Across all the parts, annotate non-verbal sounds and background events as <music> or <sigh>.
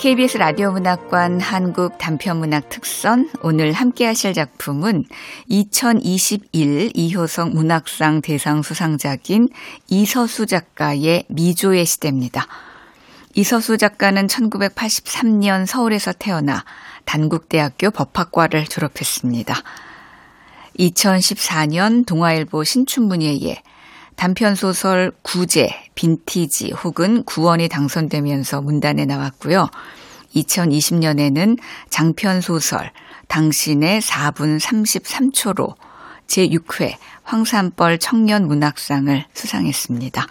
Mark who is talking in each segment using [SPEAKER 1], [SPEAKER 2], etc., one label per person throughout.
[SPEAKER 1] KBS 라디오 문학관 한국 단편문학 특선 오늘 함께 하실 작품은 2021 이효성 문학상 대상 수상작인 이서수 작가의 미조의 시대입니다. 이서수 작가는 1983년 서울에서 태어나 단국대학교 법학과를 졸업했습니다. 2014년 동아일보 신춘문예에 단편소설 구제, 빈티지 혹은 구원이 당선되면서 문단에 나왔고요. 2020년에는 장편소설 당신의 4분 33초로 제6회 황산벌 청년문학상을 수상했습니다.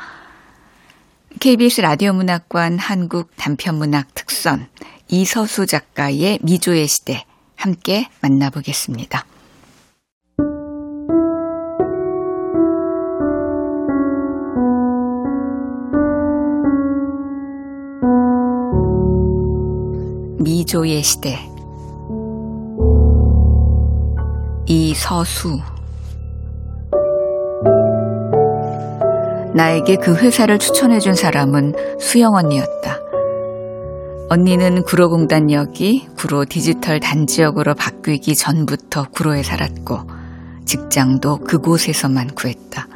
[SPEAKER 1] KBS 라디오 문학관 한국 단편문학 특선 이서수 작가의 미조의 시대 함께 만나보겠습니다. 미조의 시대 이서수 나에게 그 회사를 추천해준 사람은 수영 언니였다. 언니는 구로공단역이 구로 디지털 단지역으로 바뀌기 전부터 구로에 살았고 직장도 그곳에서만 구했다.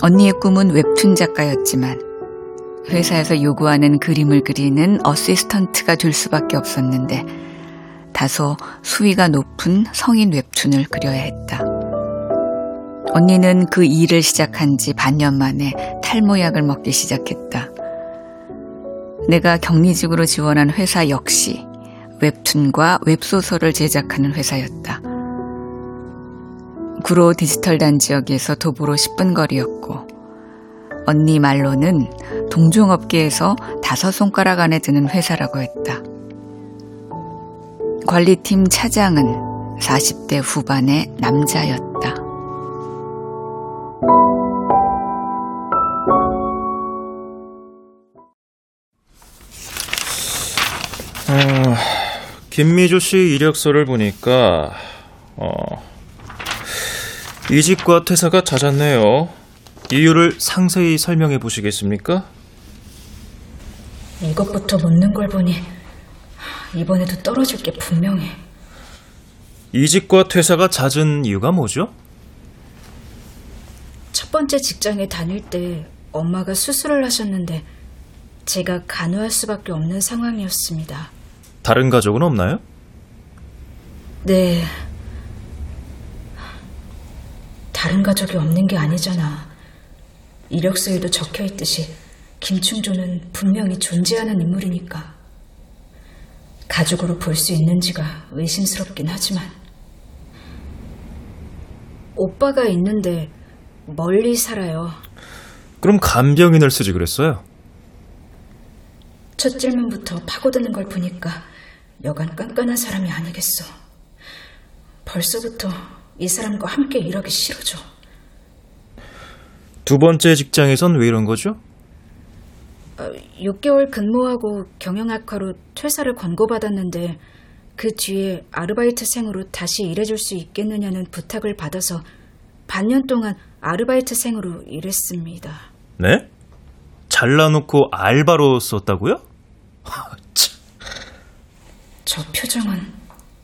[SPEAKER 1] 언니의 꿈은 웹툰 작가였지만 회사에서 요구하는 그림을 그리는 어시스턴트가 될 수밖에 없었는데 다소 수위가 높은 성인 웹툰을 그려야 했다. 언니는 그 일을 시작한 지 반년 만에 탈모약을 먹기 시작했다. 내가 격리직으로 지원한 회사 역시 웹툰과 웹소설을 제작하는 회사였다. 구로 디지털 단지역에서 도보로 10분 거리였고 언니 말로는 동종업계에서 다섯 손가락 안에 드는 회사라고 했다. 관리팀 차장은 40대 후반의 남자였다.
[SPEAKER 2] 어, 김미조 씨 이력서를 보니까 어, 이직과 퇴사가 잦았네요. 이유를 상세히 설명해 보시겠습니까?
[SPEAKER 3] 이것부터 묻는 걸 보니 이번에도 떨어질 게 분명해.
[SPEAKER 2] 이직과 퇴사가 잦은 이유가 뭐죠?
[SPEAKER 3] 첫 번째 직장에 다닐 때 엄마가 수술을 하셨는데 제가 간호할 수밖에 없는 상황이었습니다.
[SPEAKER 2] 다른 가족은 없나요?
[SPEAKER 3] 네. 다른 가족이 없는 게 아니잖아. 이력서에도 적혀 있듯이 김충조는 분명히 존재하는 인물이니까. 가족으로 볼 수 있는지가 의심스럽긴 하지만. 오빠가 있는데 멀리 살아요.
[SPEAKER 2] 그럼 간병인을 쓰지 그랬어요?
[SPEAKER 3] 첫 질문부터 파고드는 걸 보니까 여간 깐깐한 사람이 아니겠어. 벌써부터 이 사람과 함께 일하기 싫어져.
[SPEAKER 2] 두 번째 직장에선 왜 이런 거죠?
[SPEAKER 3] 6개월 어, 근무하고 경영 악화로 퇴사를 권고받았는데 그 뒤에 아르바이트생으로 다시 일해줄 수 있겠느냐는 부탁을 받아서 반년 동안 아르바이트생으로 일했습니다.
[SPEAKER 2] 네? 잘라놓고 알바로 썼다고요? <laughs>
[SPEAKER 3] 저 표정은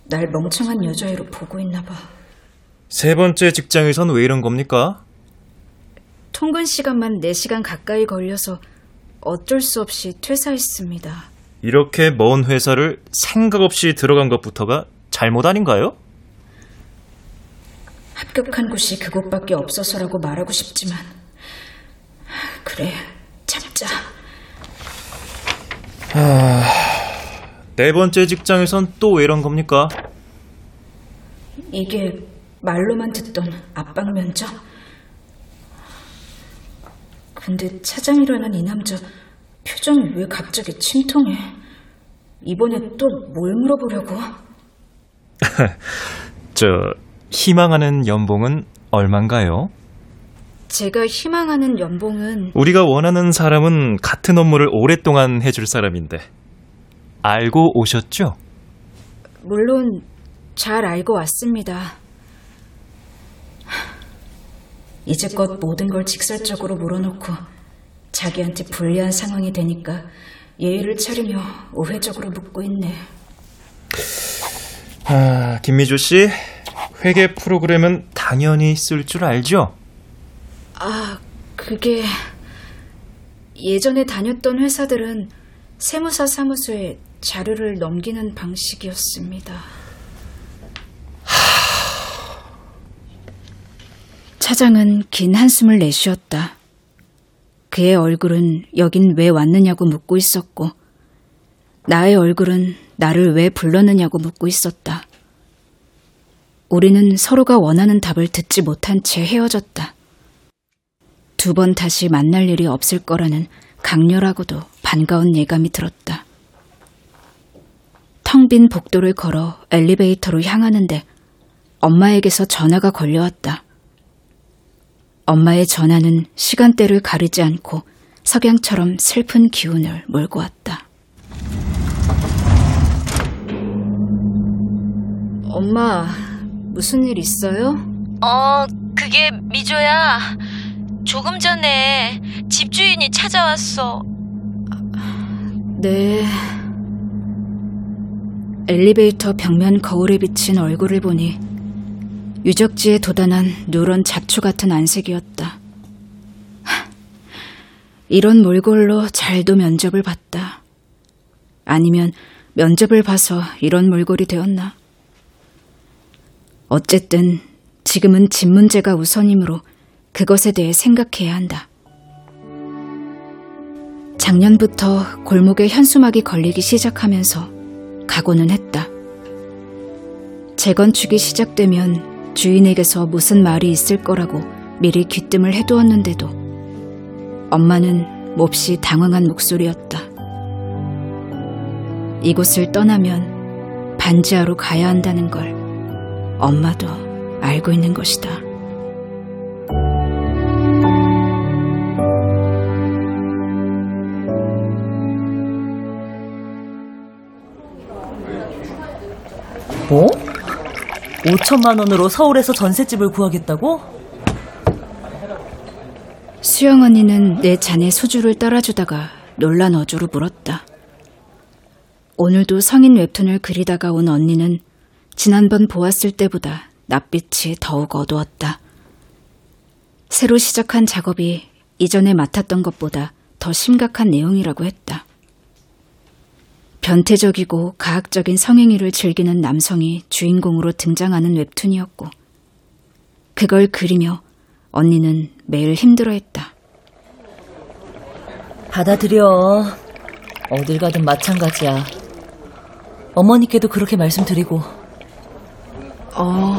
[SPEAKER 3] 날 멍청한 여자애로 보고 있나 봐.
[SPEAKER 2] 세 번째 직장에선 왜 이런 겁니까?
[SPEAKER 3] 통근 시간만 4시간 가까이 걸려서 어쩔 수 없이 퇴사했습니다.
[SPEAKER 2] 이렇게 먼 회사를 생각 없이 들어간 것부터가 잘못 아닌가요?
[SPEAKER 3] 합격한 곳이 그곳밖에 없어서라고 말하고 싶지만 그래 참자.
[SPEAKER 2] 아, 네 번째 직장에선 또 왜 이런 겁니까?
[SPEAKER 3] 이게 말로만 듣던 압박 면접? 근데 차장이라는 이 남자 표정이 왜 갑자기 침통해? 이번에 또 뭘 물어보려고? <laughs>
[SPEAKER 2] 저 희망하는 연봉은 얼만가요?
[SPEAKER 3] 제가 희망하는 연봉은
[SPEAKER 4] 우리가 원하는 사람은 같은 업무를 오랫동안 해줄 사람인데. 알고 오셨죠?
[SPEAKER 3] 물론 잘 알고 왔습니다. 이제껏 모든 걸 직설적으로 물어놓고 자기한테 불리한 상황이 되니까 예의를 차리며 우회적으로 묻고 있네.
[SPEAKER 4] 아, 김미주 씨. 회계 프로그램은 당연히 쓸 줄 알죠?
[SPEAKER 3] 아, 그게 예전에 다녔던 회사들은 세무사 사무소에 자료를 넘기는 방식이었습니다. 차장은 긴 한숨을 내쉬었다. 그의 얼굴은 여긴 왜 왔느냐고 묻고 있었고, 나의 얼굴은 나를 왜 불렀느냐고 묻고 있었다. 우리는 서로가 원하는 답을 듣지 못한 채 헤어졌다. 두 번 다시 만날 일이 없을 거라는 강렬하고도 반가운 예감이 들었다. 텅 빈 복도를 걸어 엘리베이터로 향하는데 엄마에게서 전화가 걸려왔다. 엄마의 전화는 시간대를 가리지 않고 석양처럼 슬픈 기운을 몰고 왔다. 엄마, 무슨 일 있어요?
[SPEAKER 5] 어, 그게 미조야. 조금 전에 집주인이 찾아왔어.
[SPEAKER 3] 네. 엘리베이터 벽면 거울에 비친 얼굴을 보니 유적지에 도단한 누런 잡초 같은 안색이었다. 하, 이런 몰골로 잘도 면접을 봤다. 아니면 면접을 봐서 이런 몰골이 되었나? 어쨌든 지금은 집 문제가 우선이므로 그것에 대해 생각해야 한다. 작년부터 골목에 현수막이 걸리기 시작하면서 각오는 했다. 재건축이 시작되면 주인에게서 무슨 말이 있을 거라고 미리 귀뜸을 해두었는데도 엄마는 몹시 당황한 목소리였다. 이곳을 떠나면 반지하로 가야 한다는 걸 엄마도 알고 있는 것이다.
[SPEAKER 6] 뭐? 5천만 원으로 서울에서 전셋집을 구하겠다고?
[SPEAKER 3] 수영 언니는 내 잔에 소주를 따라주다가 놀란 어조로 물었다. 오늘도 성인 웹툰을 그리다가 온 언니는 지난번 보았을 때보다 낯빛이 더욱 어두웠다. 새로 시작한 작업이 이전에 맡았던 것보다 더 심각한 내용이라고 했다. 변태적이고 가학적인 성행위를 즐기는 남성이 주인공으로 등장하는 웹툰이었고, 그걸 그리며 언니는 매일 힘들어했다.
[SPEAKER 6] 받아들여. 어딜 가든 마찬가지야. 어머니께도 그렇게 말씀드리고.
[SPEAKER 3] 어.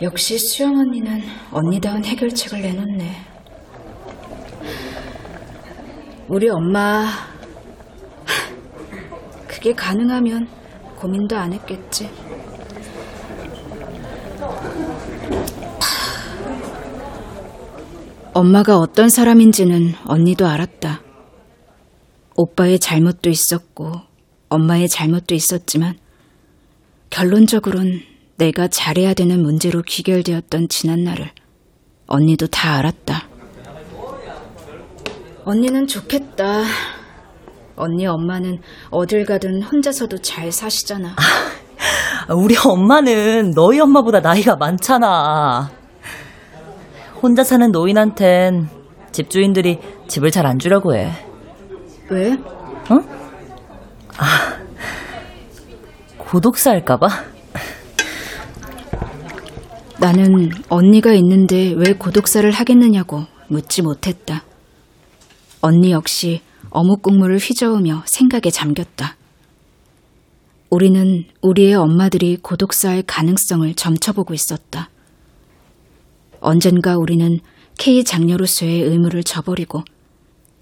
[SPEAKER 3] 역시 수영 언니는 언니다운 해결책을 내놓네. 우리 엄마, 그게 가능하면 고민도 안 했겠지. 엄마가 어떤 사람인지는 언니도 알았다. 오빠의 잘못도 있었고, 엄마의 잘못도 있었지만, 결론적으론 내가 잘해야 되는 문제로 귀결되었던 지난날을 언니도 다 알았다. 언니는 좋겠다. 언니 엄마는 어딜 가든 혼자서도 잘 사시잖아.
[SPEAKER 6] 우리 엄마는 너희 엄마보다 나이가 많잖아. 혼자 사는 노인한텐 집주인들이 집을 잘 안 주려고 해.
[SPEAKER 3] 왜?
[SPEAKER 6] 고독사 할까봐?
[SPEAKER 3] 나는 언니가 있는데 왜 고독사를 하겠느냐고 묻지 못했다. 언니 역시 어묵 국물을 휘저으며 생각에 잠겼다. 우리는 우리의 엄마들이 고독사할 가능성을 점쳐보고 있었다. 언젠가 우리는 K 장녀로서의 의무를 저버리고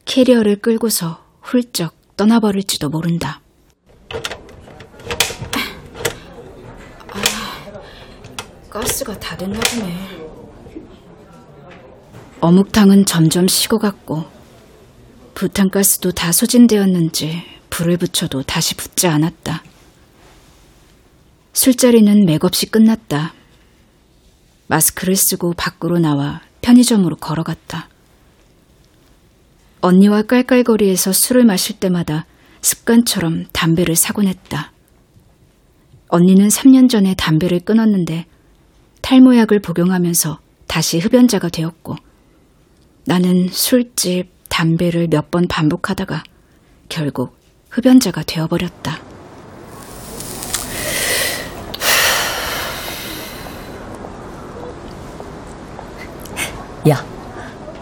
[SPEAKER 3] 캐리어를 끌고서 훌쩍 떠나버릴지도 모른다. 아, 가스가 다 됐나 보네. 어묵탕은 점점 식어갔고 부탄가스도 다 소진되었는지 불을 붙여도 다시 붙지 않았다. 술자리는 맥없이 끝났다. 마스크를 쓰고 밖으로 나와 편의점으로 걸어갔다. 언니와 깔깔거리에서 술을 마실 때마다 습관처럼 담배를 사곤 했다. 언니는 3년 전에 담배를 끊었는데 탈모약을 복용하면서 다시 흡연자가 되었고 나는 술집, 담배를 몇 번 반복하다가 결국 흡연자가 되어버렸다.
[SPEAKER 6] 야,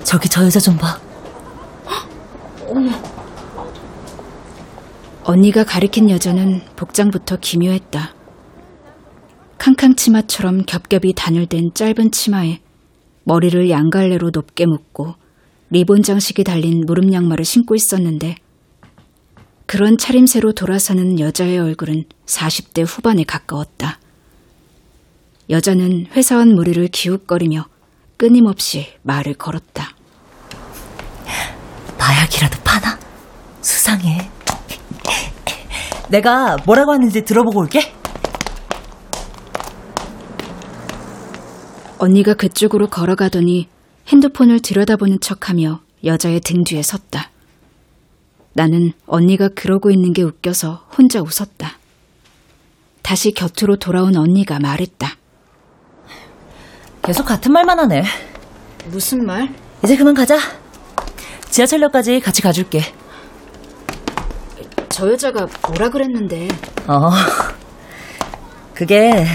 [SPEAKER 6] 저기 저 여자 좀 봐.
[SPEAKER 3] 언니가 가리킨 여자는 복장부터 기묘했다. 캉캉 치마처럼 겹겹이 단열된 짧은 치마에 머리를 양갈래로 높게 묶고 리본 장식이 달린 무릎 양말을 신고 있었는데 그런 차림새로 돌아서는 여자의 얼굴은 40대 후반에 가까웠다. 여자는 회사원 무리를 기웃거리며 끊임없이 말을 걸었다.
[SPEAKER 6] 마약이라도 파나? 수상해. 내가 뭐라고 하는지 들어보고 올게.
[SPEAKER 3] 언니가 그쪽으로 걸어가더니 핸드폰을 들여다보는 척하며 여자의 등 뒤에 섰다. 나는 언니가 그러고 있는 게 웃겨서 혼자 웃었다. 다시 곁으로 돌아온 언니가 말했다.
[SPEAKER 6] 계속 같은 말만 하네.
[SPEAKER 3] 무슨 말?
[SPEAKER 6] 이제 그만 가자. 지하철역까지 같이 가줄게.
[SPEAKER 3] 저 여자가 뭐라 그랬는데
[SPEAKER 6] 어. 그게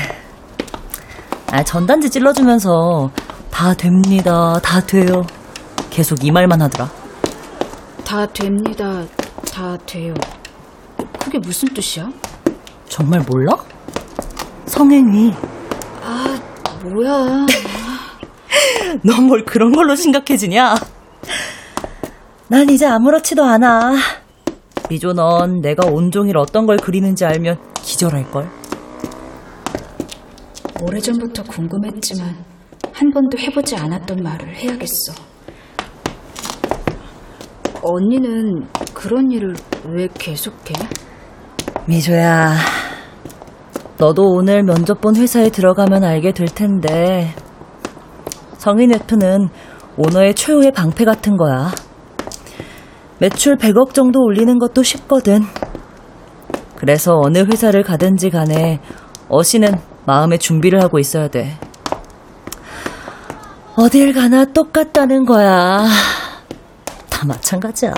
[SPEAKER 6] 아, 전단지 찔러주면서 다 됩니다. 다 돼요. 계속 이 말만 하더라.
[SPEAKER 3] 다 됩니다. 다 돼요. 그게 무슨 뜻이야?
[SPEAKER 6] 정말 몰라? 성행위.
[SPEAKER 3] 뭐야? <laughs>
[SPEAKER 6] 넌 뭘 그런 걸로 심각해지냐? 난 이제 아무렇지도 않아. 미조 넌 내가 온종일 어떤 걸 그리는지 알면 기절할걸.
[SPEAKER 3] 오래전부터 궁금했지만 한 번도 해보지 않았던 말을 해야겠어. 언니는 그런 일을 왜 계속해?
[SPEAKER 6] 미조야, 너도 오늘 면접 본 회사에 들어가면 알게 될 텐데, 성인 웹툰은 오너의 최후의 방패 같은 거야. 매출 100억 정도 올리는 것도 쉽거든. 그래서 어느 회사를 가든지 간에 어시는 마음의 준비를 하고 있어야 돼. 어딜 가나 똑같다는 거야. 다 마찬가지야.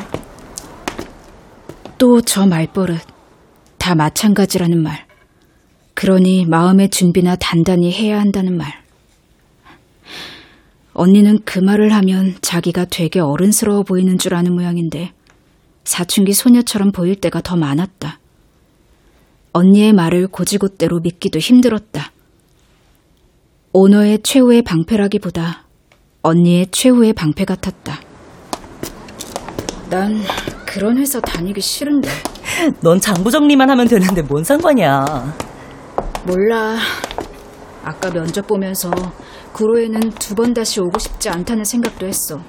[SPEAKER 3] 또 저 말버릇. 다 마찬가지라는 말. 그러니 마음의 준비나 단단히 해야 한다는 말. 언니는 그 말을 하면 자기가 되게 어른스러워 보이는 줄 아는 모양인데 사춘기 소녀처럼 보일 때가 더 많았다. 언니의 말을 고지곳대로 믿기도 힘들었다. 오너의 최후의 방패라기보다 언니의 최후의 방패 같았다. 난 그런 회사 다니기 싫은데. <laughs>
[SPEAKER 6] 넌 장부 정리만 하면 되는데 뭔 상관이야.
[SPEAKER 3] 몰라. 아까 면접 보면서 구로에는 두 번 다시 오고 싶지 않다는 생각도 했어.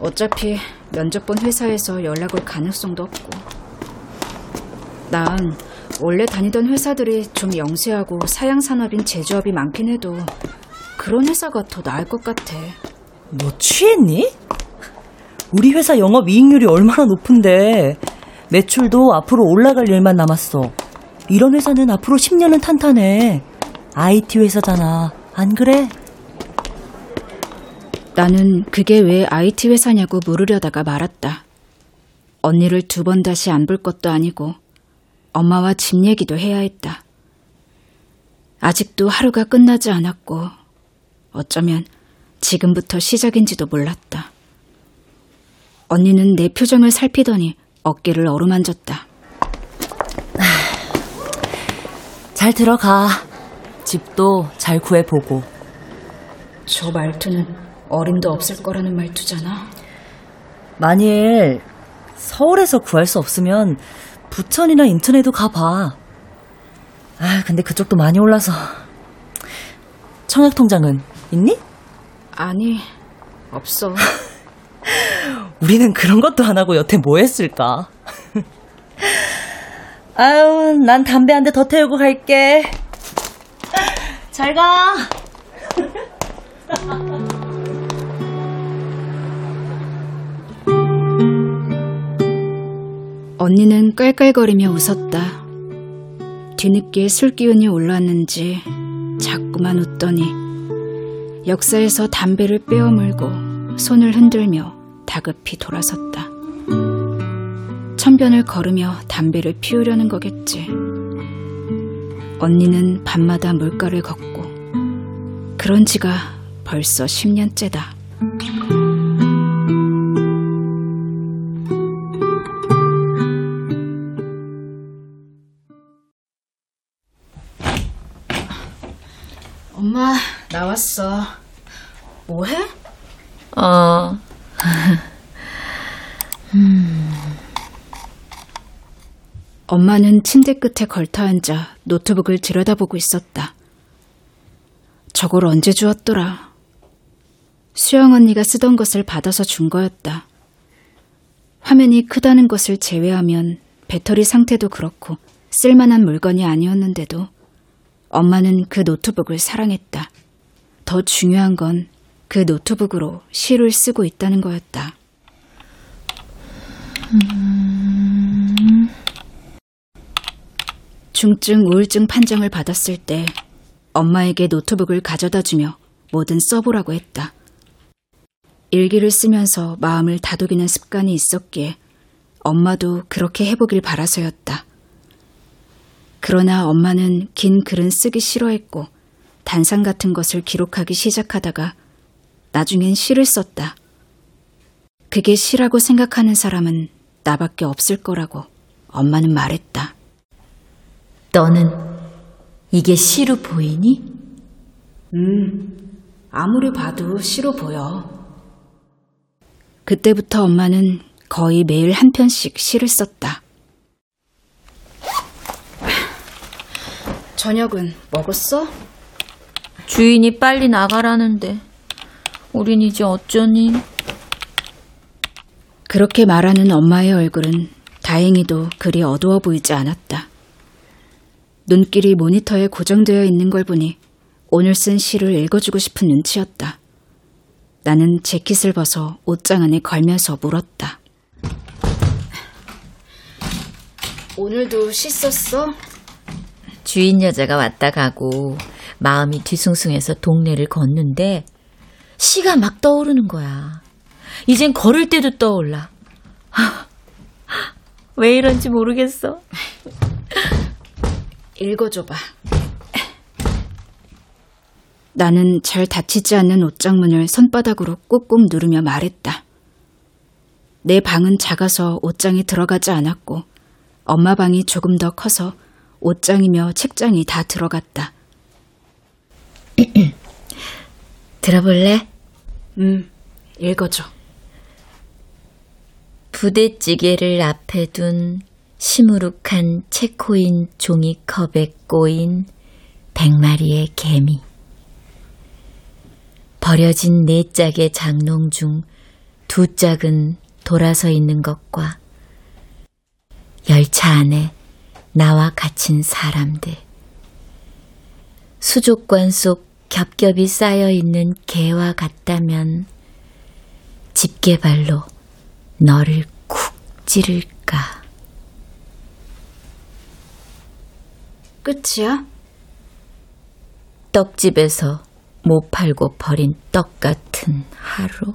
[SPEAKER 3] 어차피 면접 본 회사에서 연락 올 가능성도 없고. 난 원래 다니던 회사들이 좀 영세하고 사양 산업인 제조업이 많긴 해도 그런 회사가 더 나을 것 같아.
[SPEAKER 6] 너 취했니? 우리 회사 영업 이익률이 얼마나 높은데 매출도 앞으로 올라갈 일만 남았어. 이런 회사는 앞으로 10년은 탄탄해. IT 회사잖아. 안 그래?
[SPEAKER 3] 나는 그게 왜 IT 회사냐고 물으려다가 말았다. 언니를 두 번 다시 안 볼 것도 아니고 엄마와 집 얘기도 해야 했다. 아직도 하루가 끝나지 않았고 어쩌면 지금부터 시작인지도 몰랐다. 언니는 내 표정을 살피더니 어깨를 어루만졌다.
[SPEAKER 6] 잘 들어가. 집도 잘 구해보고.
[SPEAKER 3] 저 말투는 어림도 없을 거라는 말투잖아.
[SPEAKER 6] 만일 서울에서 구할 수 없으면 부천이나 인천에도 가봐. 아, 근데 그쪽도 많이 올라서. 청약 통장은 있니?
[SPEAKER 3] 아니, 없어. <laughs>
[SPEAKER 6] 우리는 그런 것도 안 하고 여태 뭐 했을까? <laughs> 아유, 난 담배 한 대 더 태우고 갈게. 잘 가. <laughs>
[SPEAKER 3] 언니는 깔깔거리며 웃었다. 뒤늦게 술 기운이 올랐는지 자꾸만 웃더니 역사에서 담배를 빼어물고 손을 흔들며 다급히 돌아섰다. 천변을 걸으며 담배를 피우려는 거겠지. 언니는 밤마다 물가를 걷고 그런 지가 벌써 10년째다. 엄마, 나왔어. 뭐해?
[SPEAKER 5] 어,
[SPEAKER 3] 엄마는 침대 끝에 걸터 앉아 노트북을 들여다보고 있었다. 저걸 언제 주었더라? 수영 언니가 쓰던 것을 받아서 준 거였다. 화면이 크다는 것을 제외하면 배터리 상태도 그렇고 쓸만한 물건이 아니었는데도 엄마는 그 노트북을 사랑했다. 더 중요한 건 그 노트북으로 시를 쓰고 있다는 거였다. 중증 우울증 판정을 받았을 때 엄마에게 노트북을 가져다 주며 뭐든 써보라고 했다. 일기를 쓰면서 마음을 다독이는 습관이 있었기에 엄마도 그렇게 해보길 바라서였다. 그러나 엄마는 긴 글은 쓰기 싫어했고 단상 같은 것을 기록하기 시작하다가 나중엔 시를 썼다. 그게 시라고 생각하는 사람은 나밖에 없을 거라고 엄마는 말했다.
[SPEAKER 5] 너는 이게 시로 보이니?
[SPEAKER 3] 음, 아무리 봐도 시로 보여. 그때부터 엄마는 거의 매일 한 편씩 시를 썼다. 저녁은 먹었어?
[SPEAKER 5] 주인이 빨리 나가라는데 우린 이제 어쩌니?
[SPEAKER 3] 그렇게 말하는 엄마의 얼굴은 다행히도 그리 어두워 보이지 않았다. 눈길이 모니터에 고정되어 있는 걸 보니 오늘 쓴 시를 읽어주고 싶은 눈치였다. 나는 재킷을 벗어 옷장 안에 걸면서 물었다. 오늘도 시 썼어?
[SPEAKER 5] 주인 여자가 왔다 가고 마음이 뒤숭숭해서 동네를 걷는데 시가 막 떠오르는 거야. 이젠 걸을 때도 떠올라. 하, <laughs> 왜 이런지 모르겠어.
[SPEAKER 3] 읽어줘봐. 나는 잘 닫히지 않는 옷장문을 손바닥으로 꾹꾹 누르며 말했다. 내 방은 작아서 옷장에 들어가지 않았고 엄마 방이 조금 더 커서 옷장이며 책장이 다 들어갔다. <clears throat>
[SPEAKER 5] 들어볼래?
[SPEAKER 3] 음, 읽어줘.
[SPEAKER 5] 부대찌개를 앞에 둔 시무룩한 체코인 종이컵에 꼬인 백마리의 개미. 버려진 네 짝의 장롱 중 두 짝은 돌아서 있는 것과 열차 안에 나와 갇힌 사람들. 수족관 속 겹겹이 쌓여 있는 개와 같다면 집게발로 너를 쿡 찌를까.
[SPEAKER 3] 끝이야?
[SPEAKER 5] 떡집에서 못 팔고 버린 떡 같은 하루.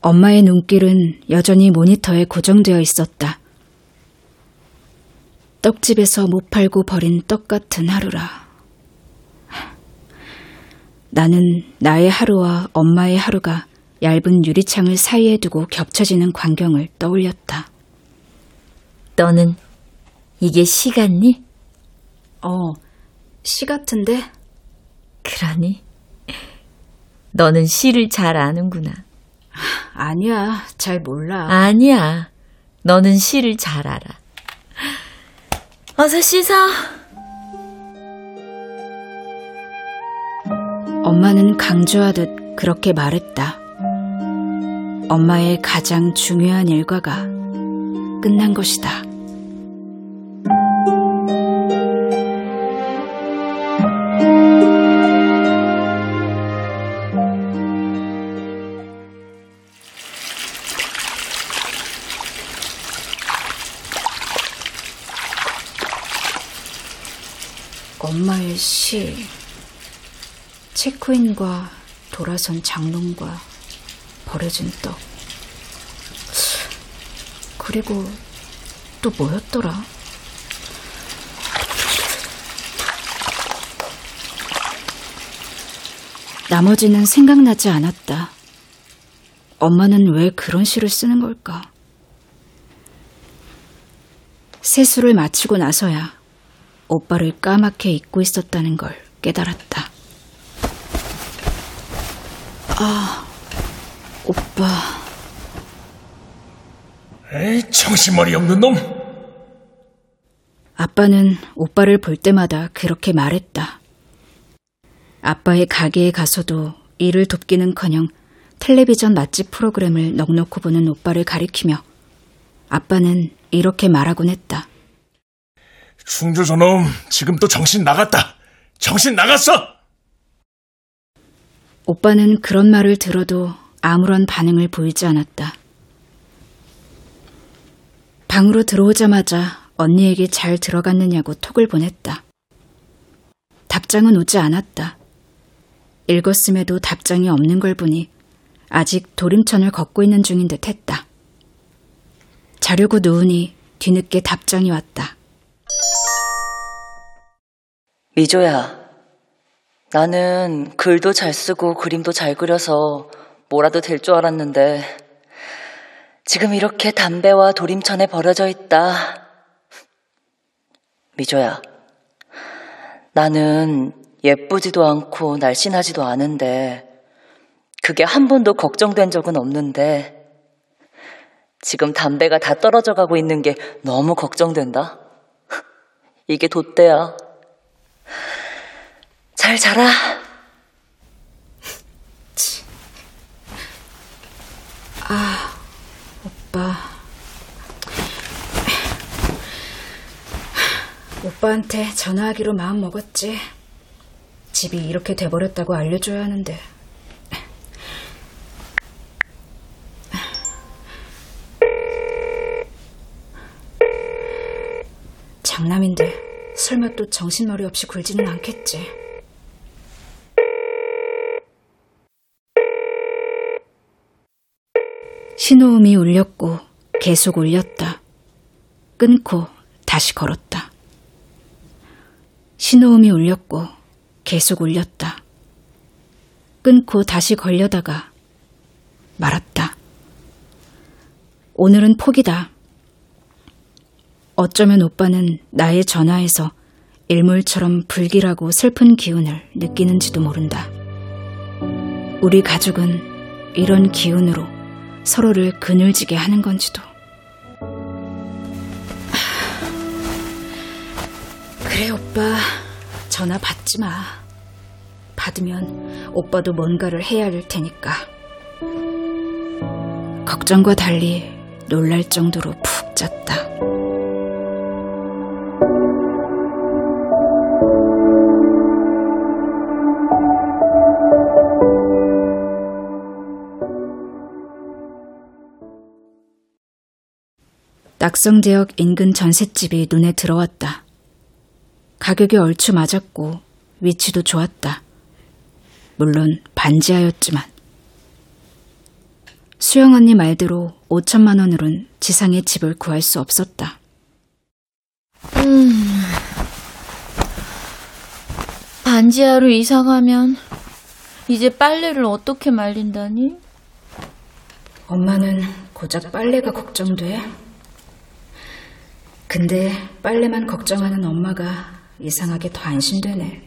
[SPEAKER 3] 엄마의 눈길은 여전히 모니터에 고정되어 있었다. 떡집에서 못 팔고 버린 떡 같은 하루라. 나는 나의 하루와 엄마의 하루가 얇은 유리창을 사이에 두고 겹쳐지는 광경을 떠올렸다.
[SPEAKER 5] 너는 이게 시 같니?
[SPEAKER 3] 어, 시 같은데?
[SPEAKER 5] 그러니? 너는 시를 잘 아는구나.
[SPEAKER 3] 아니야, 잘 몰라.
[SPEAKER 5] 아니야. 너는 시를 잘 알아. 어서 씻어.
[SPEAKER 3] 엄마는 강조하듯 그렇게 말했다. 엄마의 가장 중요한 일과가 끝난 것이다. 체크인과 돌아선 장롱과 버려진 떡. 그리고 또 뭐였더라? 나머지는 생각나지 않았다. 엄마는 왜 그런 시를 쓰는 걸까? 세수를 마치고 나서야 오빠를 까맣게 잊고 있었다는 걸 깨달았다. 오빠.
[SPEAKER 7] 에이, 정신머리 없는 놈!
[SPEAKER 3] 아빠는 오빠를 볼 때마다 그렇게 말했다. 아빠의 가게에 가서도 일을 돕기는 커녕 텔레비전 맛집 프로그램을 넉넉히 보는 오빠를 가리키며 아빠는 이렇게 말하곤 했다.
[SPEAKER 7] 충주 저놈 지금 또 정신 나갔다. 정신 나갔어.
[SPEAKER 3] 오빠는 그런 말을 들어도 아무런 반응을 보이지 않았다. 방으로 들어오자마자 언니에게 잘 들어갔느냐고 톡을 보냈다. 답장은 오지 않았다. 읽었음에도 답장이 없는 걸 보니 아직 도림천을 걷고 있는 중인 듯 했다. 자려고 누우니 뒤늦게 답장이 왔다.
[SPEAKER 6] 미조야, 나는 글도 잘 쓰고 그림도 잘 그려서 뭐라도 될 줄 알았는데 지금 이렇게 담배와 도림천에 버려져 있다. 미조야, 나는 예쁘지도 않고 날씬하지도 않은데 그게 한 번도 걱정된 적은 없는데 지금 담배가 다 떨어져 가고 있는 게 너무 걱정된다. 이게 돛대야. 잘 자라.
[SPEAKER 3] 오빠. 오빠한테 전화하기로 마음 먹었지. 집이 이렇게 돼버렸다고 알려줘야 하는데. 장남인데 설마 또 정신머리 없이 굴지는 않겠지. 신호음이 울렸고 계속 울렸다. 끊고 다시 걸었다. 신호음이 울렸고 계속 울렸다. 끊고 다시 걸려다가 말았다. 오늘은 포기다. 어쩌면 오빠는 나의 전화에서 일몰처럼 불길하고 슬픈 기운을 느끼는지도 모른다. 우리 가족은 이런 기운으로 서로를 그늘지게 하는 건지도. 그래, 오빠. 전화 받지 마. 받으면 오빠도 뭔가를 해야 할 테니까. 걱정과 달리 놀랄 정도로 푹 잤다. 낙성대역 인근 전셋집이 눈에 들어왔다. 가격이 얼추 맞았고 위치도 좋았다. 물론 반지하였지만. 수영 언니 말대로 5천만 원으론 지상의 집을 구할 수 없었다.
[SPEAKER 5] 반지하로 이사 가면 이제 빨래를 어떻게 말린다니?
[SPEAKER 3] 엄마는 고작 빨래가 걱정돼. 근데 빨래만 걱정하는 엄마가 이상하게 더 안심되네.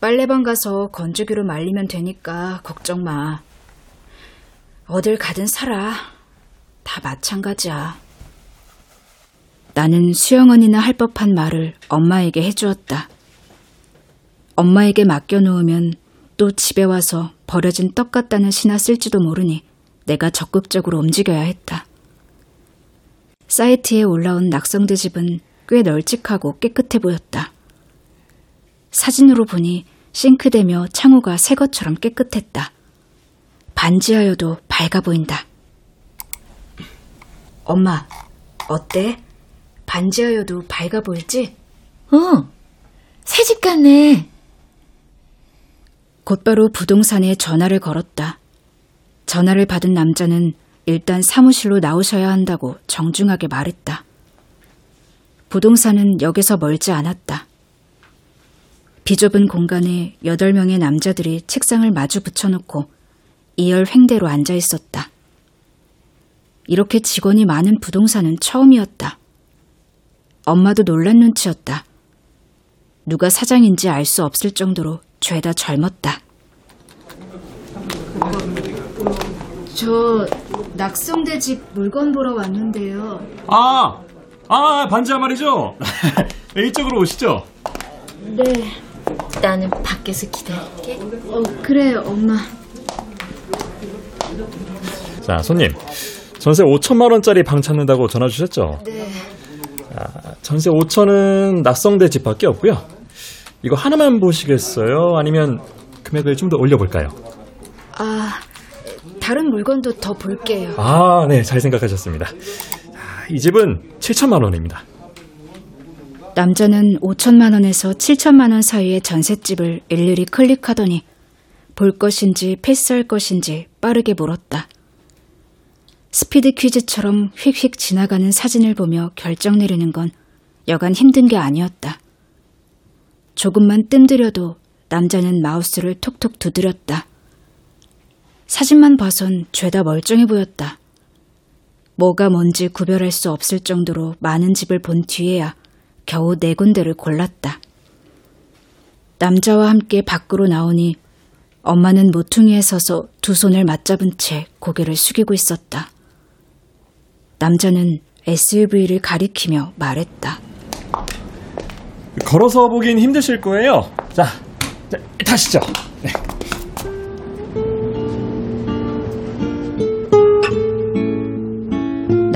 [SPEAKER 3] 빨래방 가서 건조기로 말리면 되니까 걱정 마. 어딜 가든 살아. 다 마찬가지야. 나는 수영 언니나 할 법한 말을 엄마에게 해주었다. 엄마에게 맡겨놓으면 또 집에 와서 버려진 떡 같다는 시나 쓸지도 모르니 내가 적극적으로 움직여야 했다. 사이트에 올라온 낙성대 집은 꽤 널찍하고 깨끗해 보였다. 사진으로 보니 싱크대며 창호가 새 것처럼 깨끗했다. 반지하여도 밝아 보인다. 엄마, 어때? 반지하여도 밝아 보이지?
[SPEAKER 5] 어, 새 집 같네.
[SPEAKER 3] 곧바로 부동산에 전화를 걸었다. 전화를 받은 남자는 일단 사무실로 나오셔야 한다고 정중하게 말했다. 부동산은 역에서 멀지 않았다. 비좁은 공간에 여덟 명의 남자들이 책상을 마주 붙여놓고 이열 횡대로 앉아 있었다. 이렇게 직원이 많은 부동산은 처음이었다. 엄마도 놀란 눈치였다. 누가 사장인지 알 수 없을 정도로 죄다 젊었다. 저 낙성대 집 물건 보러 왔는데요.
[SPEAKER 4] 아, 아 반지하 말이죠. <laughs> 이쪽으로 오시죠.
[SPEAKER 3] 네,
[SPEAKER 5] 나는 밖에서 기다릴게.
[SPEAKER 3] 어, 그래요, 엄마.
[SPEAKER 4] 자, 손님. 전세 5천만 원짜리 방 찾는다고 전화 주셨죠?
[SPEAKER 3] 네.
[SPEAKER 4] 아, 전세 5천은 낯성대 집밖에 없고요. 이거 하나만 보시겠어요? 아니면 금액을 좀 더 올려볼까요?
[SPEAKER 3] 아, 다른 물건도 더 볼게요.
[SPEAKER 4] 아, 네, 잘 생각하셨습니다. 아, 이 집은 7천만 원입니다.
[SPEAKER 3] 남자는 5천만 원에서 7천만 원 사이의 전셋집을 일일이 클릭하더니 볼 것인지 패스할 것인지 빠르게 물었다. 스피드 퀴즈처럼 휙휙 지나가는 사진을 보며 결정 내리는 건 여간 힘든 게 아니었다. 조금만 뜸들여도 남자는 마우스를 톡톡 두드렸다. 사진만 봐선 죄다 멀쩡해 보였다. 뭐가 뭔지 구별할 수 없을 정도로 많은 집을 본 뒤에야 겨우 네 군데를 골랐다. 남자와 함께 밖으로 나오니 엄마는 모퉁이에 서서 두 손을 맞잡은 채 고개를 숙이고 있었다. 남자는 SUV를 가리키며 말했다.
[SPEAKER 4] 걸어서 보긴 힘드실 거예요. 자, 자 타시죠. 네.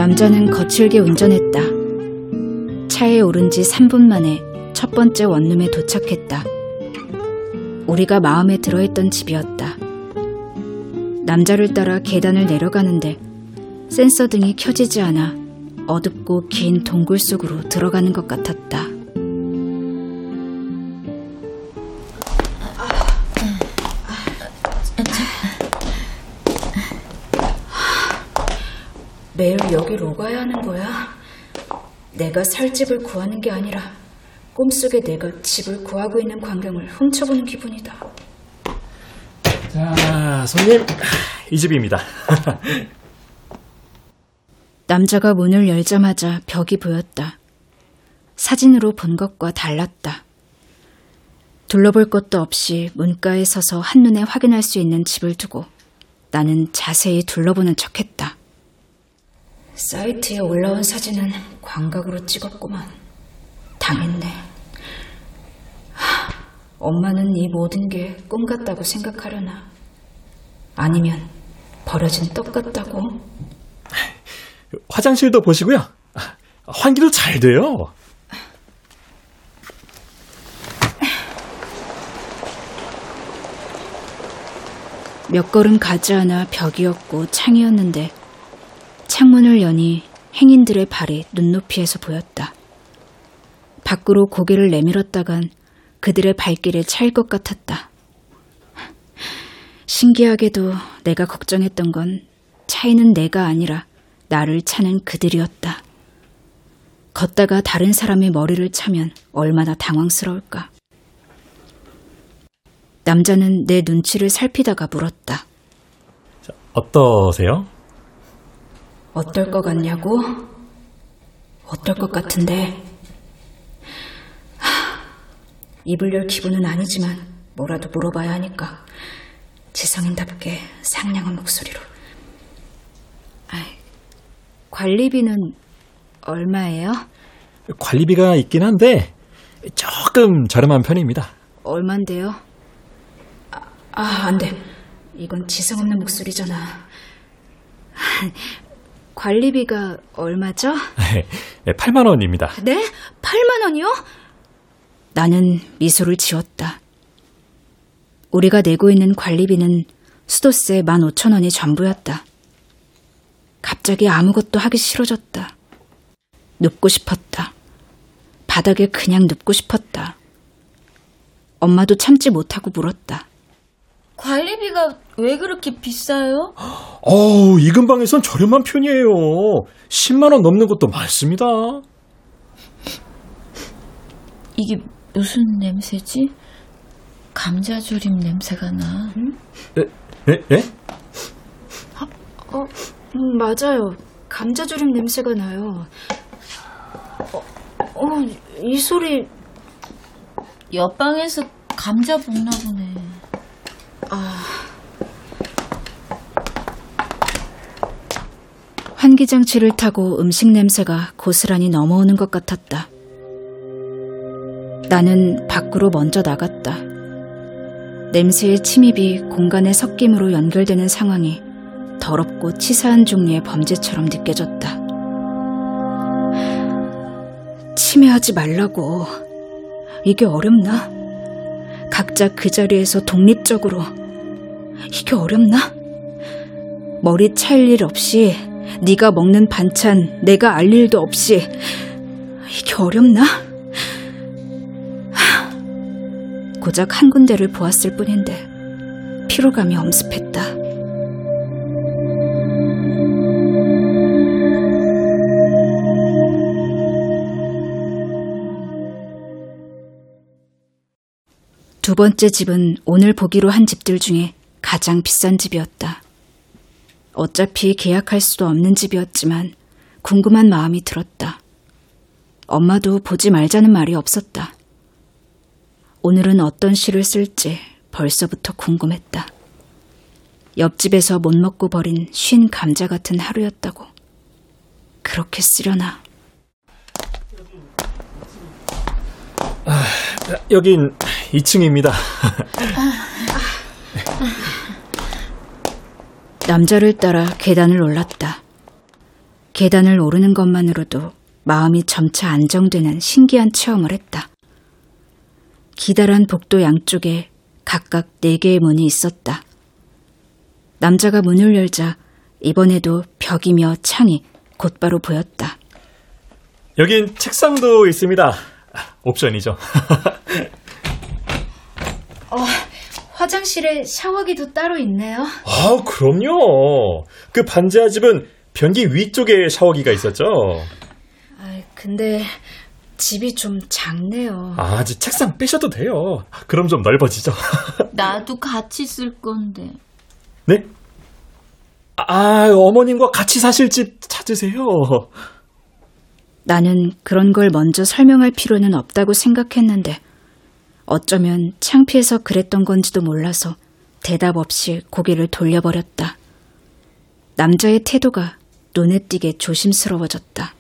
[SPEAKER 3] 남자는 거칠게 운전했다. 차에 오른 지 3분 만에 첫 번째 원룸에 도착했다. 우리가 마음에 들어했던 집이었다. 남자를 따라 계단을 내려가는데 센서 등이 켜지지 않아 어둡고 긴 동굴 속으로 들어가는 것 같았다. 여기로 가야 하는 거야? 내가 살 집을 구하는 게 아니라 꿈속에 내가 집을 구하고 있는 광경을 훔쳐보는 기분이다.
[SPEAKER 4] 자, 손님, 이 집입니다. <laughs>
[SPEAKER 3] 남자가 문을 열자마자 벽이 보였다. 사진으로 본 것과 달랐다. 둘러볼 것도 없이 문가에 서서 한눈에 확인할 수 있는 집을 두고 나는 자세히 둘러보는 척했다. 사이트에 올라온 사진은 광각으로 찍었구만. 당했네. 하, 엄마는 이 모든 게 꿈 같다고 생각하려나? 아니면 버려진 떡 같다고?
[SPEAKER 4] 화장실도 보시고요. 아, 환기도 잘 돼요.
[SPEAKER 3] 몇 걸음 가지 않아 벽이었고 창이었는데 창문을 여니 행인들의 발이 눈높이에서 보였다. 밖으로 고개를 내밀었다간 그들의 발길에 차일 것 같았다. 신기하게도 내가 걱정했던 건 차이는 내가 아니라 나를 차는 그들이었다. 걷다가 다른 사람의 머리를 차면 얼마나 당황스러울까. 남자는 내 눈치를 살피다가 물었다.
[SPEAKER 4] 어떠세요?
[SPEAKER 3] 어떨 것 같냐고? 어떨 것 같은데. 하, 입을 열 기분은 아니지만 뭐라도 물어봐야 하니까 지성인답게 상냥한 목소리로. 아이, 관리비는 얼마예요?
[SPEAKER 4] 관리비가 있긴 한데 조금 저렴한 편입니다.
[SPEAKER 3] 얼만데요? 아, 아, 안 돼. 이건 지성 없는 목소리잖아. 관리비가 얼마죠?
[SPEAKER 4] 네, 8만 원입니다.
[SPEAKER 3] 네? 8만 원이요? 나는 미소를 지었다. 우리가 내고 있는 관리비는 수도세 15,000원이 전부였다. 갑자기 아무것도 하기 싫어졌다. 눕고 싶었다. 바닥에 그냥 눕고 싶었다. 엄마도 참지 못하고 물었다.
[SPEAKER 5] 관리비가 왜 그렇게 비싸요?
[SPEAKER 4] 어우, 이 근방에선 저렴한 편이에요. 10만 원 넘는 것도 많습니다.
[SPEAKER 5] 이게 무슨 냄새지? 감자조림 냄새가 나.
[SPEAKER 4] 네? 네? 네?
[SPEAKER 3] 어, 음, 맞아요. 감자조림 냄새가 나요. 어, 어, 이 소리
[SPEAKER 5] 옆방에서 감자 볶나 보네.
[SPEAKER 3] 환기장치를 타고 음식 냄새가 고스란히 넘어오는 것 같았다. 나는 밖으로 먼저 나갔다. 냄새의 침입이 공간의 섞임으로 연결되는 상황이 더럽고 치사한 종류의 범죄처럼 느껴졌다. 침해하지 말라고. 이게 어렵나? 각자 그 자리에서 독립적으로. 이게 어렵나? 머리 차일 일 없이 네가 먹는 반찬 내가 알 일도 없이 이게 어렵나? 하, 고작 한 군데를 보았을 뿐인데 피로감이 엄습했다. 두 번째 집은 오늘 보기로 한 집들 중에 가장 비싼 집이었다. 어차피 계약할 수도 없는 집이었지만 궁금한 마음이 들었다. 엄마도 보지 말자는 말이 없었다. 오늘은 어떤 시를 쓸지 벌써부터 궁금했다. 옆집에서 못 먹고 버린 쉰 감자 같은 하루였다고. 그렇게 쓰려나.
[SPEAKER 4] 여긴 2층입니다.
[SPEAKER 3] 남자를 따라 계단을 올랐다. 계단을 오르는 것만으로도 마음이 점차 안정되는 신기한 체험을 했다. 기다란 복도 양쪽에 각각 네 개의 문이 있었다. 남자가 문을 열자 이번에도 벽이며 창이 곧바로 보였다.
[SPEAKER 4] 여긴 책상도 있습니다. 옵션이죠. <laughs>
[SPEAKER 3] 화장실에 샤워기도 따로 있네요.
[SPEAKER 4] 아, 그럼요. 그 반지하 집은 변기 위쪽에 샤워기가 있었죠.
[SPEAKER 3] 아, 근데 집이 좀 작네요.
[SPEAKER 4] 아, 아직 책상 빼셔도 돼요. 그럼 좀 넓어지죠. <laughs>
[SPEAKER 5] 나도 같이 쓸 건데.
[SPEAKER 4] 네? 아, 어머님과 같이 사실 집 찾으세요.
[SPEAKER 3] 나는 그런 걸 먼저 설명할 필요는 없다고 생각했는데 어쩌면 창피해서 그랬던 건지도 몰라서 대답 없이 고개를 돌려버렸다. 남자의 태도가 눈에 띄게 조심스러워졌다.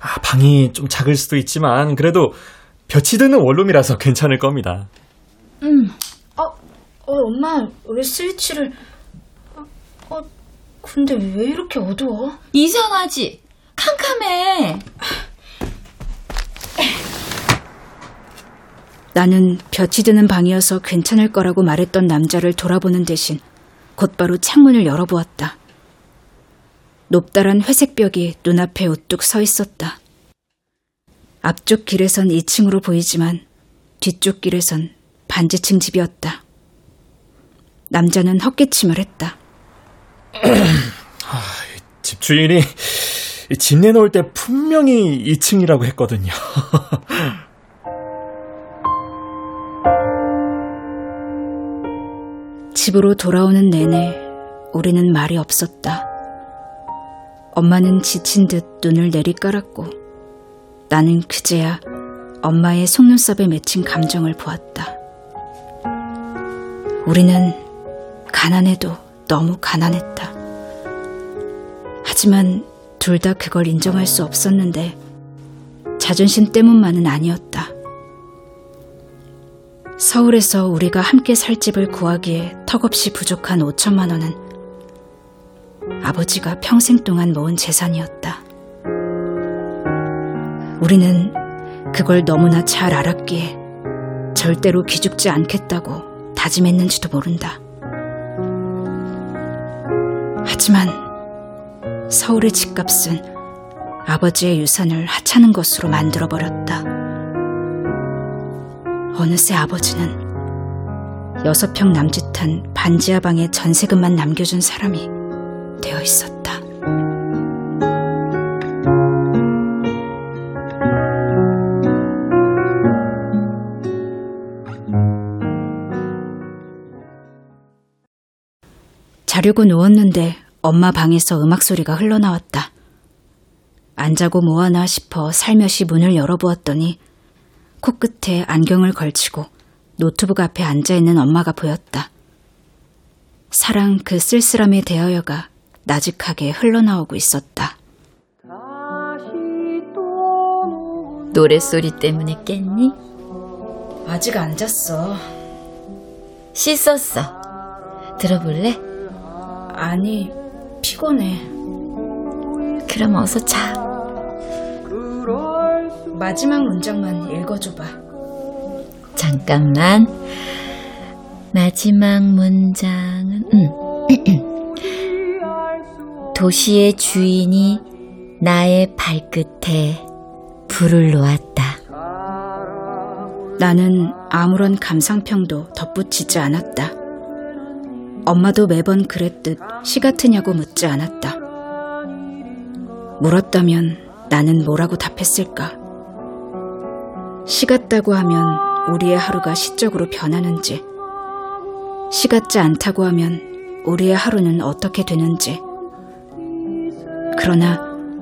[SPEAKER 4] 아, 방이 좀 작을 수도 있지만 그래도 볕이 드는 원룸이라서 괜찮을 겁니다.
[SPEAKER 3] 어, 어 엄마 왜 스위치를... 어, 어, 근데 왜 이렇게 어두워?
[SPEAKER 5] 이상하지? 캄캄해.
[SPEAKER 3] 나는 볕이 드는 방이어서 괜찮을 거라고 말했던 남자를 돌아보는 대신 곧바로 창문을 열어보았다. 높다란 회색 벽이 눈앞에 우뚝 서 있었다. 앞쪽 길에선 2층으로 보이지만 뒤쪽 길에선 반지층 집이었다. 남자는 헛기침을 했다. <clears throat>
[SPEAKER 4] 집주인이 집 내놓을 때 분명히 2층이라고 했거든요. <laughs>
[SPEAKER 3] 집으로 돌아오는 내내 우리는 말이 없었다. 엄마는 지친 듯 눈을 내리깔았고 나는 그제야 엄마의 속눈썹에 맺힌 감정을 보았다. 우리는 가난해도 너무 가난했다. 하지만 둘 다 그걸 인정할 수 없었는데 자존심 때문만은 아니었다. 서울에서 우리가 함께 살 집을 구하기에 턱없이 부족한 5천만 원은 아버지가 평생 동안 모은 재산이었다. 우리는 그걸 너무나 잘 알았기에 절대로 기죽지 않겠다고 다짐했는지도 모른다. 하지만 서울의 집값은 아버지의 유산을 하찮은 것으로 만들어버렸다. 어느새 아버지는 여섯 평 남짓한 반지하 방에 전세금만 남겨준 사람이 되어 있었다. 자려고 누웠는데 엄마 방에서 음악 소리가 흘러나왔다. 안 자고 뭐하나 싶어 살며시 문을 열어보았더니 코끝에 안경을 걸치고 노트북 앞에 앉아있는 엄마가 보였다. 사랑 그 쓸쓸함에 대하여가 나직하게 흘러나오고 있었다.
[SPEAKER 5] 노랫소리 때문에 깼니?
[SPEAKER 3] 아직 안 잤어.
[SPEAKER 5] 씻었어. 들어볼래?
[SPEAKER 3] 아니, 피곤해.
[SPEAKER 5] 그럼 어서 자.
[SPEAKER 3] 마지막 문장만 읽어줘봐.
[SPEAKER 5] 잠깐만. 마지막 문장은, 음. 도시의 주인이 나의 발끝에 불을 놓았다.
[SPEAKER 3] 나는 아무런 감상평도 덧붙이지 않았다. 엄마도 매번 그랬듯 시 같으냐고 묻지 않았다. 물었다면 나는 뭐라고 답했을까? 시 같다고 하면 우리의 하루가 시적으로 변하는지, 시 같지 않다고 하면 우리의 하루는 어떻게 되는지. 그러나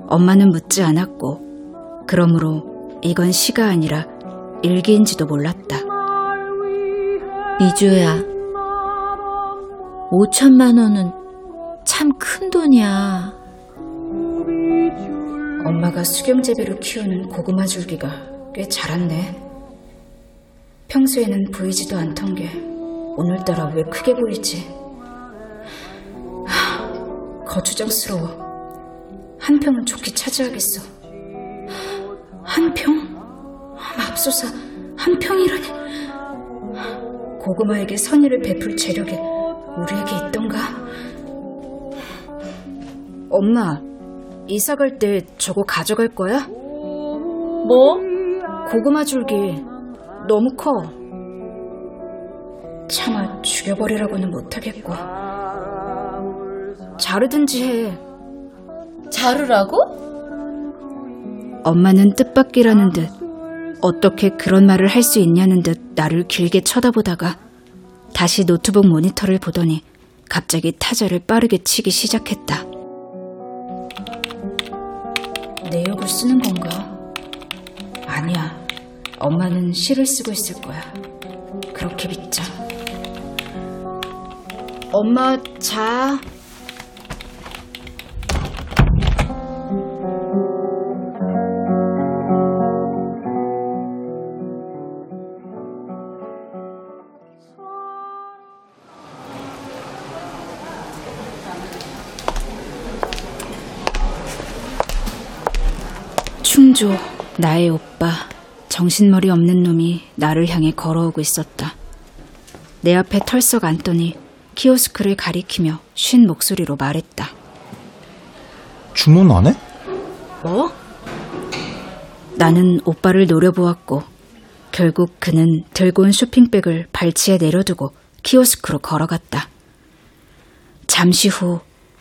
[SPEAKER 3] 엄마는 묻지 않았고, 그러므로 이건 시가 아니라 일기인지도 몰랐다.
[SPEAKER 5] 미주야, 5천만 원은 참 큰 돈이야.
[SPEAKER 3] 엄마가 수경재배로 키우는 고구마 줄기가 꽤 자랐네. 평소에는 보이지도 않던 게 오늘따라 왜 크게 보이지? 하, 거추장스러워. 한 평은 좋게 차지하겠어. 한 평? 맙소사, 한 평이라니. 고구마에게 선의를 베풀 재력이 우리에게 있던가? 엄마, 이사 갈 때 저거 가져갈 거야?
[SPEAKER 5] 뭐?
[SPEAKER 3] 고구마 줄기 너무 커. 차마 죽여버리라고는 못하겠고. 자르든지 해.
[SPEAKER 5] 자르라고?
[SPEAKER 3] 엄마는 뜻밖이라는 듯 어떻게 그런 말을 할 수 있냐는 듯 나를 길게 쳐다보다가 다시 노트북 모니터를 보더니 갑자기 타자를 빠르게 치기 시작했다. 내역을 쓰는 건가? 아니야. 엄마는 시를 쓰고 있을 거야. 그렇게 믿자. 엄마, 자. 충조, 나의 오빠, 정신머리 없는 놈이 나를 향해 걸어오고 있었다. 내 앞에 털썩 앉더니 키오스크를 가리키며 쉰 목소리로 말했다.
[SPEAKER 8] 주문 안 해?
[SPEAKER 3] 뭐? 나는 오빠를 노려보았고 결국 그는 들고 온 쇼핑백을 발치에 내려두고 키오스크로 걸어갔다. 잠시 후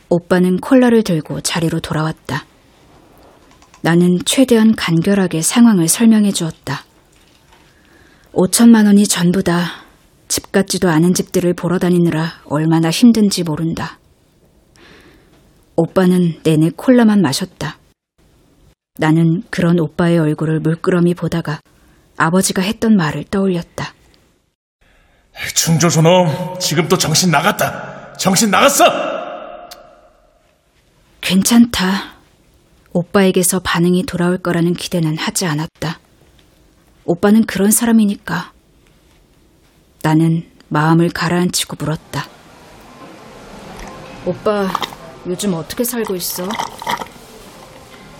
[SPEAKER 3] 오빠는 콜라를 들고 자리로 돌아왔다. 나는 최대한 간결하게 상황을 설명해 주었다. 5천만 원이 전부다. 집 같지도 않은 집들을 보러 다니느라 얼마나 힘든지 모른다. 오빠는 내내 콜라만 마셨다. 나는 그런 오빠의 얼굴을 물끄러미 보다가 아버지가 했던 말을 떠올렸다.
[SPEAKER 7] 충조 저놈 지금 또 정신 나갔다. 정신 나갔어.
[SPEAKER 3] 괜찮다. 오빠에게서 반응이 돌아올 거라는 기대는 하지 않았다. 오빠는 그런 사람이니까. 나는 마음을 가라앉히고 물었다. 오빠, 요즘 어떻게 살고 있어?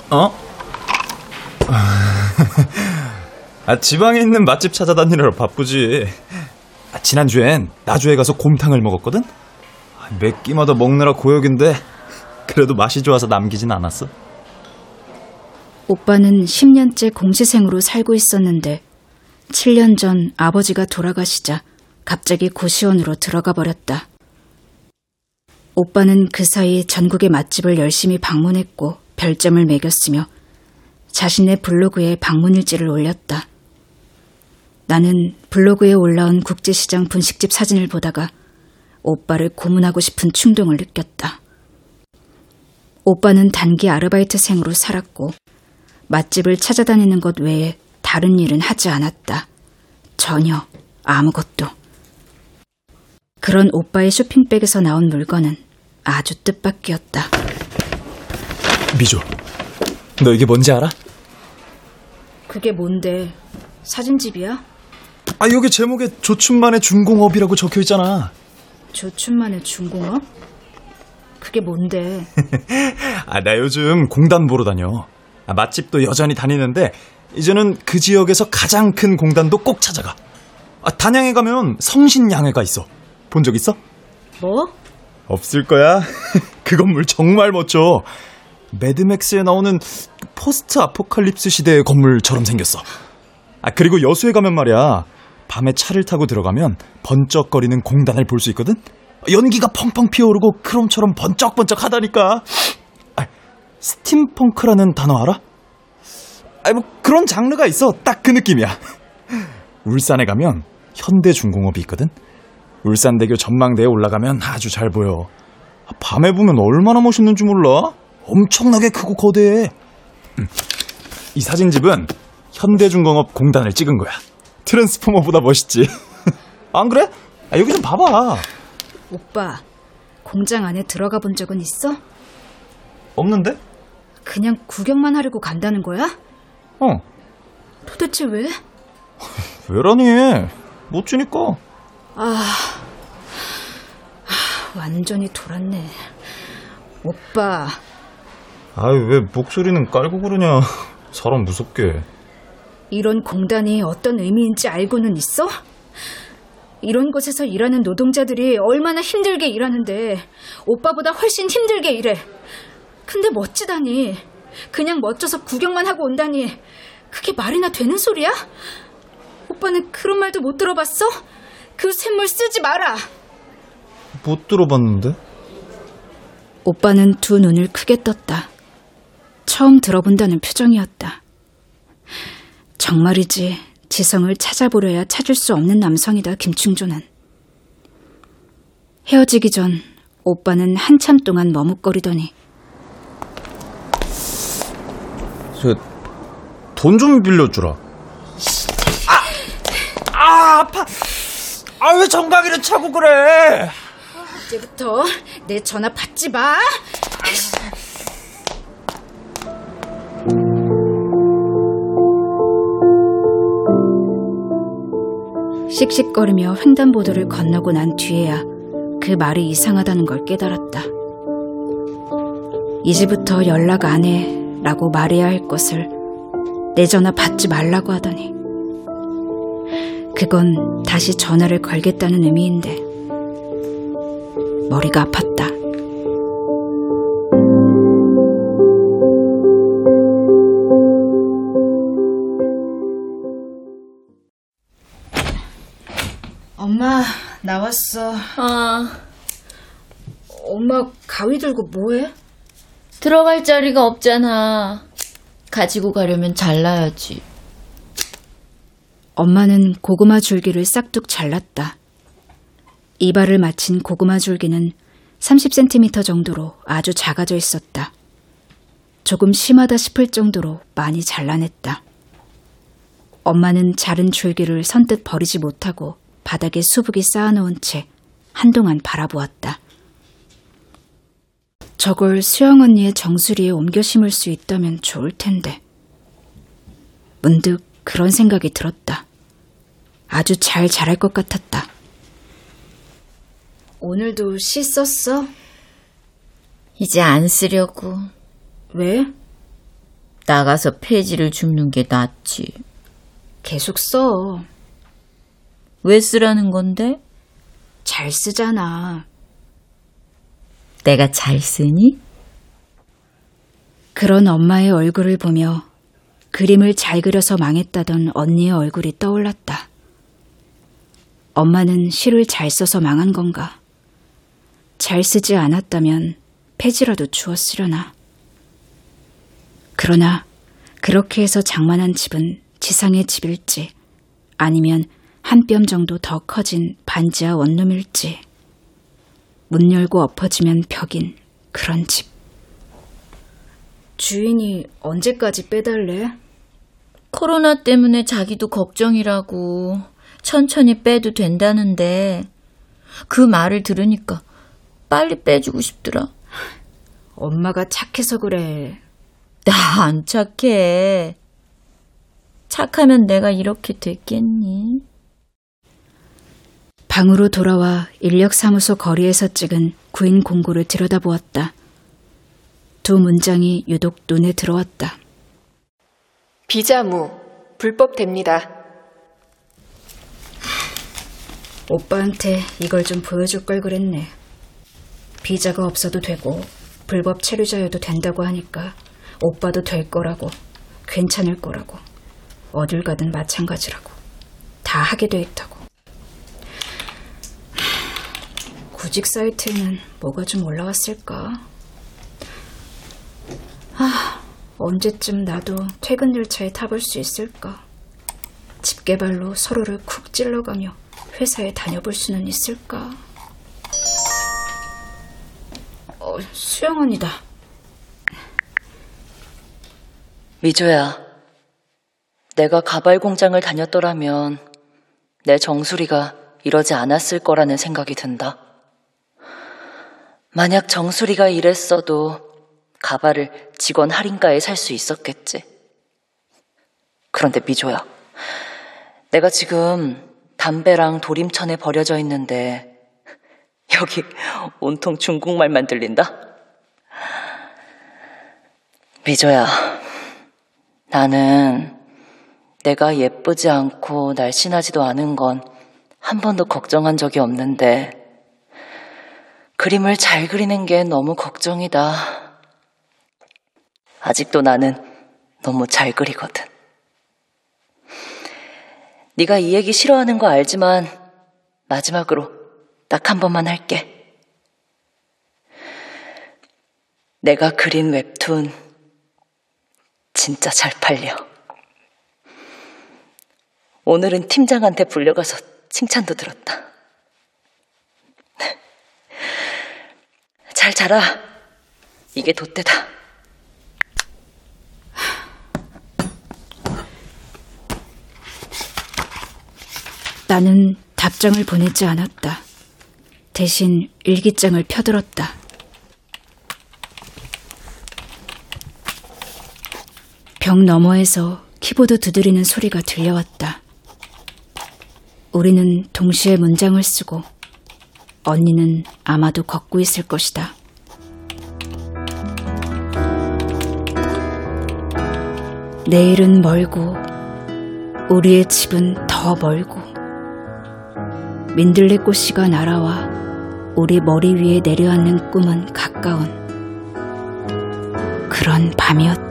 [SPEAKER 8] 어? <laughs> 아, 지방에 있는 맛집 찾아다니느라 바쁘지. 아, 지난주엔 나주에 가서 곰탕을 먹었거든? 아, 매 끼마다 먹느라 고역인데, 그래도 맛이 좋아서 남기진 않았어.
[SPEAKER 3] 오빠는 10년째 공시생으로 살고 있었는데 7년 전 아버지가 돌아가시자 갑자기 고시원으로 들어가 버렸다. 오빠는 그 사이 전국의 맛집을 열심히 방문했고 별점을 매겼으며 자신의 블로그에 방문일지를 올렸다. 나는 블로그에 올라온 국제시장 분식집 사진을 보다가 오빠를 고문하고 싶은 충동을 느꼈다. 오빠는 단기 아르바이트생으로 살았고 맛집을 찾아다니는 것 외에 다른 일은 하지 않았다. 전혀 아무것도. 그런 오빠의 쇼핑백에서 나온 물건은 아주 뜻밖이었다.
[SPEAKER 8] 미조, 너 이게 뭔지 알아?
[SPEAKER 3] 그게 뭔데? 사진집이야?
[SPEAKER 8] 아, 여기 제목에 조춘만의 중공업이라고 적혀 있잖아.
[SPEAKER 3] 조춘만의 중공업? 그게 뭔데? <laughs>
[SPEAKER 8] 아, 나 요즘 공단 보러 다녀. 아, 맛집도 여전히 다니는데, 이제는 그 지역에서 가장 큰 공단도 꼭 찾아가. 아, 단양에 가면 성신양회가 있어. 본 적 있어?
[SPEAKER 3] 뭐?
[SPEAKER 8] 없을 거야. <laughs> 그 건물 정말 멋져. 매드맥스에 나오는 포스트 아포칼립스 시대의 건물처럼 생겼어. 아, 그리고 여수에 가면 말이야. 밤에 차를 타고 들어가면 번쩍거리는 공단을 볼 수 있거든? 연기가 펑펑 피어오르고 크롬처럼 번쩍번쩍 하다니까. 아, 스팀펑크라는 단어 알아? 아, 뭐 그런 장르가 있어. 딱 그 느낌이야. 울산에 가면 현대중공업이 있거든? 울산대교 전망대에 올라가면 아주 잘 보여. 아, 밤에 보면 얼마나 멋있는지 몰라? 엄청나게 크고 거대해. 음, 이 사진집은 현대중공업 공단을 찍은 거야. 트랜스포머보다 멋있지. <laughs> 안 그래? 아, 여기 좀 봐봐.
[SPEAKER 3] 오빠, 공장 안에 들어가 본 적은 있어?
[SPEAKER 8] 없는데?
[SPEAKER 3] 그냥 구경만 하려고 간다는 거야?
[SPEAKER 8] 어.
[SPEAKER 3] 도대체 왜? <laughs>
[SPEAKER 8] 왜라니? 멋지니까.
[SPEAKER 3] 완전히 돌았네. 오빠,
[SPEAKER 8] 아이, 왜 목소리는 깔고 그러냐. <laughs> 사람 무섭게.
[SPEAKER 3] 이런 공단이 어떤 의미인지 알고는 있어? 이런 곳에서 일하는 노동자들이 얼마나 힘들게 일하는데 오빠보다 훨씬 힘들게 일해. 근데 멋지다니. 그냥 멋져서 구경만 하고 온다니. 그게 말이나 되는 소리야? 오빠는 그런 말도 못 들어봤어? 그 샘물 쓰지 마라.
[SPEAKER 8] 못 들어봤는데?
[SPEAKER 3] 오빠는 두 눈을 크게 떴다. 처음 들어본다는 표정이었다. 정말이지 지성을 찾아보려야 찾을 수 없는 남성이다, 김충조는. 헤어지기 전 오빠는 한참 동안 머뭇거리더니
[SPEAKER 8] 저, 돈 좀 빌려주라. 아! 아, 아파! 아, 왜 정강이를 차고 그래!
[SPEAKER 3] 이제부터 내 전화 받지 마. 씩씩거리며 횡단보도를 건너고 난 뒤에야 그 말이 이상하다는 걸 깨달았다. 이제부터 연락 안 해. 라고 말해야 할 것을 내 전화 받지 말라고 하더니 그건 다시 전화를 걸겠다는 의미인데 머리가 아팠다. 엄마, 나왔어.
[SPEAKER 5] 아,
[SPEAKER 3] 엄마 가위 들고 뭐해?
[SPEAKER 5] 들어갈 자리가 없잖아. 가지고 가려면 잘라야지.
[SPEAKER 3] 엄마는 고구마 줄기를 싹둑 잘랐다. 이발을 마친 고구마 줄기는 30cm 정도로 아주 작아져 있었다. 조금 심하다 싶을 정도로 많이 잘라냈다. 엄마는 자른 줄기를 선뜻 버리지 못하고 바닥에 수북이 쌓아놓은 채 한동안 바라보았다. 저걸 수영 언니의 정수리에 옮겨 심을 수 있다면 좋을 텐데. 문득 그런 생각이 들었다. 아주 잘 자랄 것 같았다. 오늘도 시 썼어?
[SPEAKER 5] 이제 안 쓰려고.
[SPEAKER 3] 왜?
[SPEAKER 5] 나가서 폐지를 줍는 게 낫지.
[SPEAKER 3] 계속 써.
[SPEAKER 5] 왜 쓰라는 건데?
[SPEAKER 3] 잘 쓰잖아.
[SPEAKER 5] 내가 잘 쓰니?
[SPEAKER 3] 그런 엄마의 얼굴을 보며 그림을 잘 그려서 망했다던 언니의 얼굴이 떠올랐다. 엄마는 시를 잘 써서 망한 건가? 잘 쓰지 않았다면 폐지라도 주었으려나. 그러나 그렇게 해서 장만한 집은 지상의 집일지 아니면 한 뼘 정도 더 커진 반지하 원룸일지 문 열고 엎어지면 벽인 그런 집. 주인이 언제까지 빼달래?
[SPEAKER 5] 코로나 때문에 자기도 걱정이라고 천천히 빼도 된다는데 그 말을 들으니까 빨리 빼주고 싶더라.
[SPEAKER 3] 엄마가 착해서 그래.
[SPEAKER 5] 나 안 착해. 착하면 내가 이렇게 됐겠니?
[SPEAKER 3] 방으로 돌아와 인력사무소 거리에서 찍은 구인 공고를 들여다보았다. 두 문장이 유독 눈에 들어왔다.
[SPEAKER 9] 비자무 불법됩니다.
[SPEAKER 3] 오빠한테 이걸 좀 보여줄 걸 그랬네. 비자가 없어도 되고 불법 체류자여도 된다고 하니까 오빠도 될 거라고 괜찮을 거라고 어딜 가든 마찬가지라고 다 하게 돼 있다고. 구직 사이트에는 뭐가 좀 올라왔을까? 아, 언제쯤 나도 퇴근 열차에 타볼 수 있을까? 집게발로 서로를 쿡 찔러가며 회사에 다녀볼 수는 있을까? 어, 수영 언니다.
[SPEAKER 6] 미조야, 내가 가발 공장을 다녔더라면 내 정수리가 이러지 않았을 거라는 생각이 든다. 만약 정수리가 이랬어도 가발을 직원 할인가에 살 수 있었겠지. 그런데 미조야, 내가 지금 담배랑 도림천에 버려져 있는데 여기 온통 중국말만 들린다? 미조야, 나는 내가 예쁘지 않고 날씬하지도 않은 건 한 번도 걱정한 적이 없는데 그림을 잘 그리는 게 너무 걱정이다. 아직도 나는 너무 잘 그리거든. 네가 이 얘기 싫어하는 거 알지만 마지막으로 딱 한 번만 할게. 내가 그린 웹툰 진짜 잘 팔려. 오늘은 팀장한테 불려가서 칭찬도 들었다. 잘 자라. 이게 돛대다.
[SPEAKER 3] 나는 답장을 보내지 않았다. 대신 일기장을 펴들었다. 벽 너머에서 키보드 두드리는 소리가 들려왔다. 우리는 동시에 문장을 쓰고 언니는 아마도 걷고 있을 것이다. 내일은 멀고 우리의 집은 더 멀고 민들레꽃씨가 날아와 우리 머리 위에 내려앉는 꿈은 가까운 그런 밤이었다.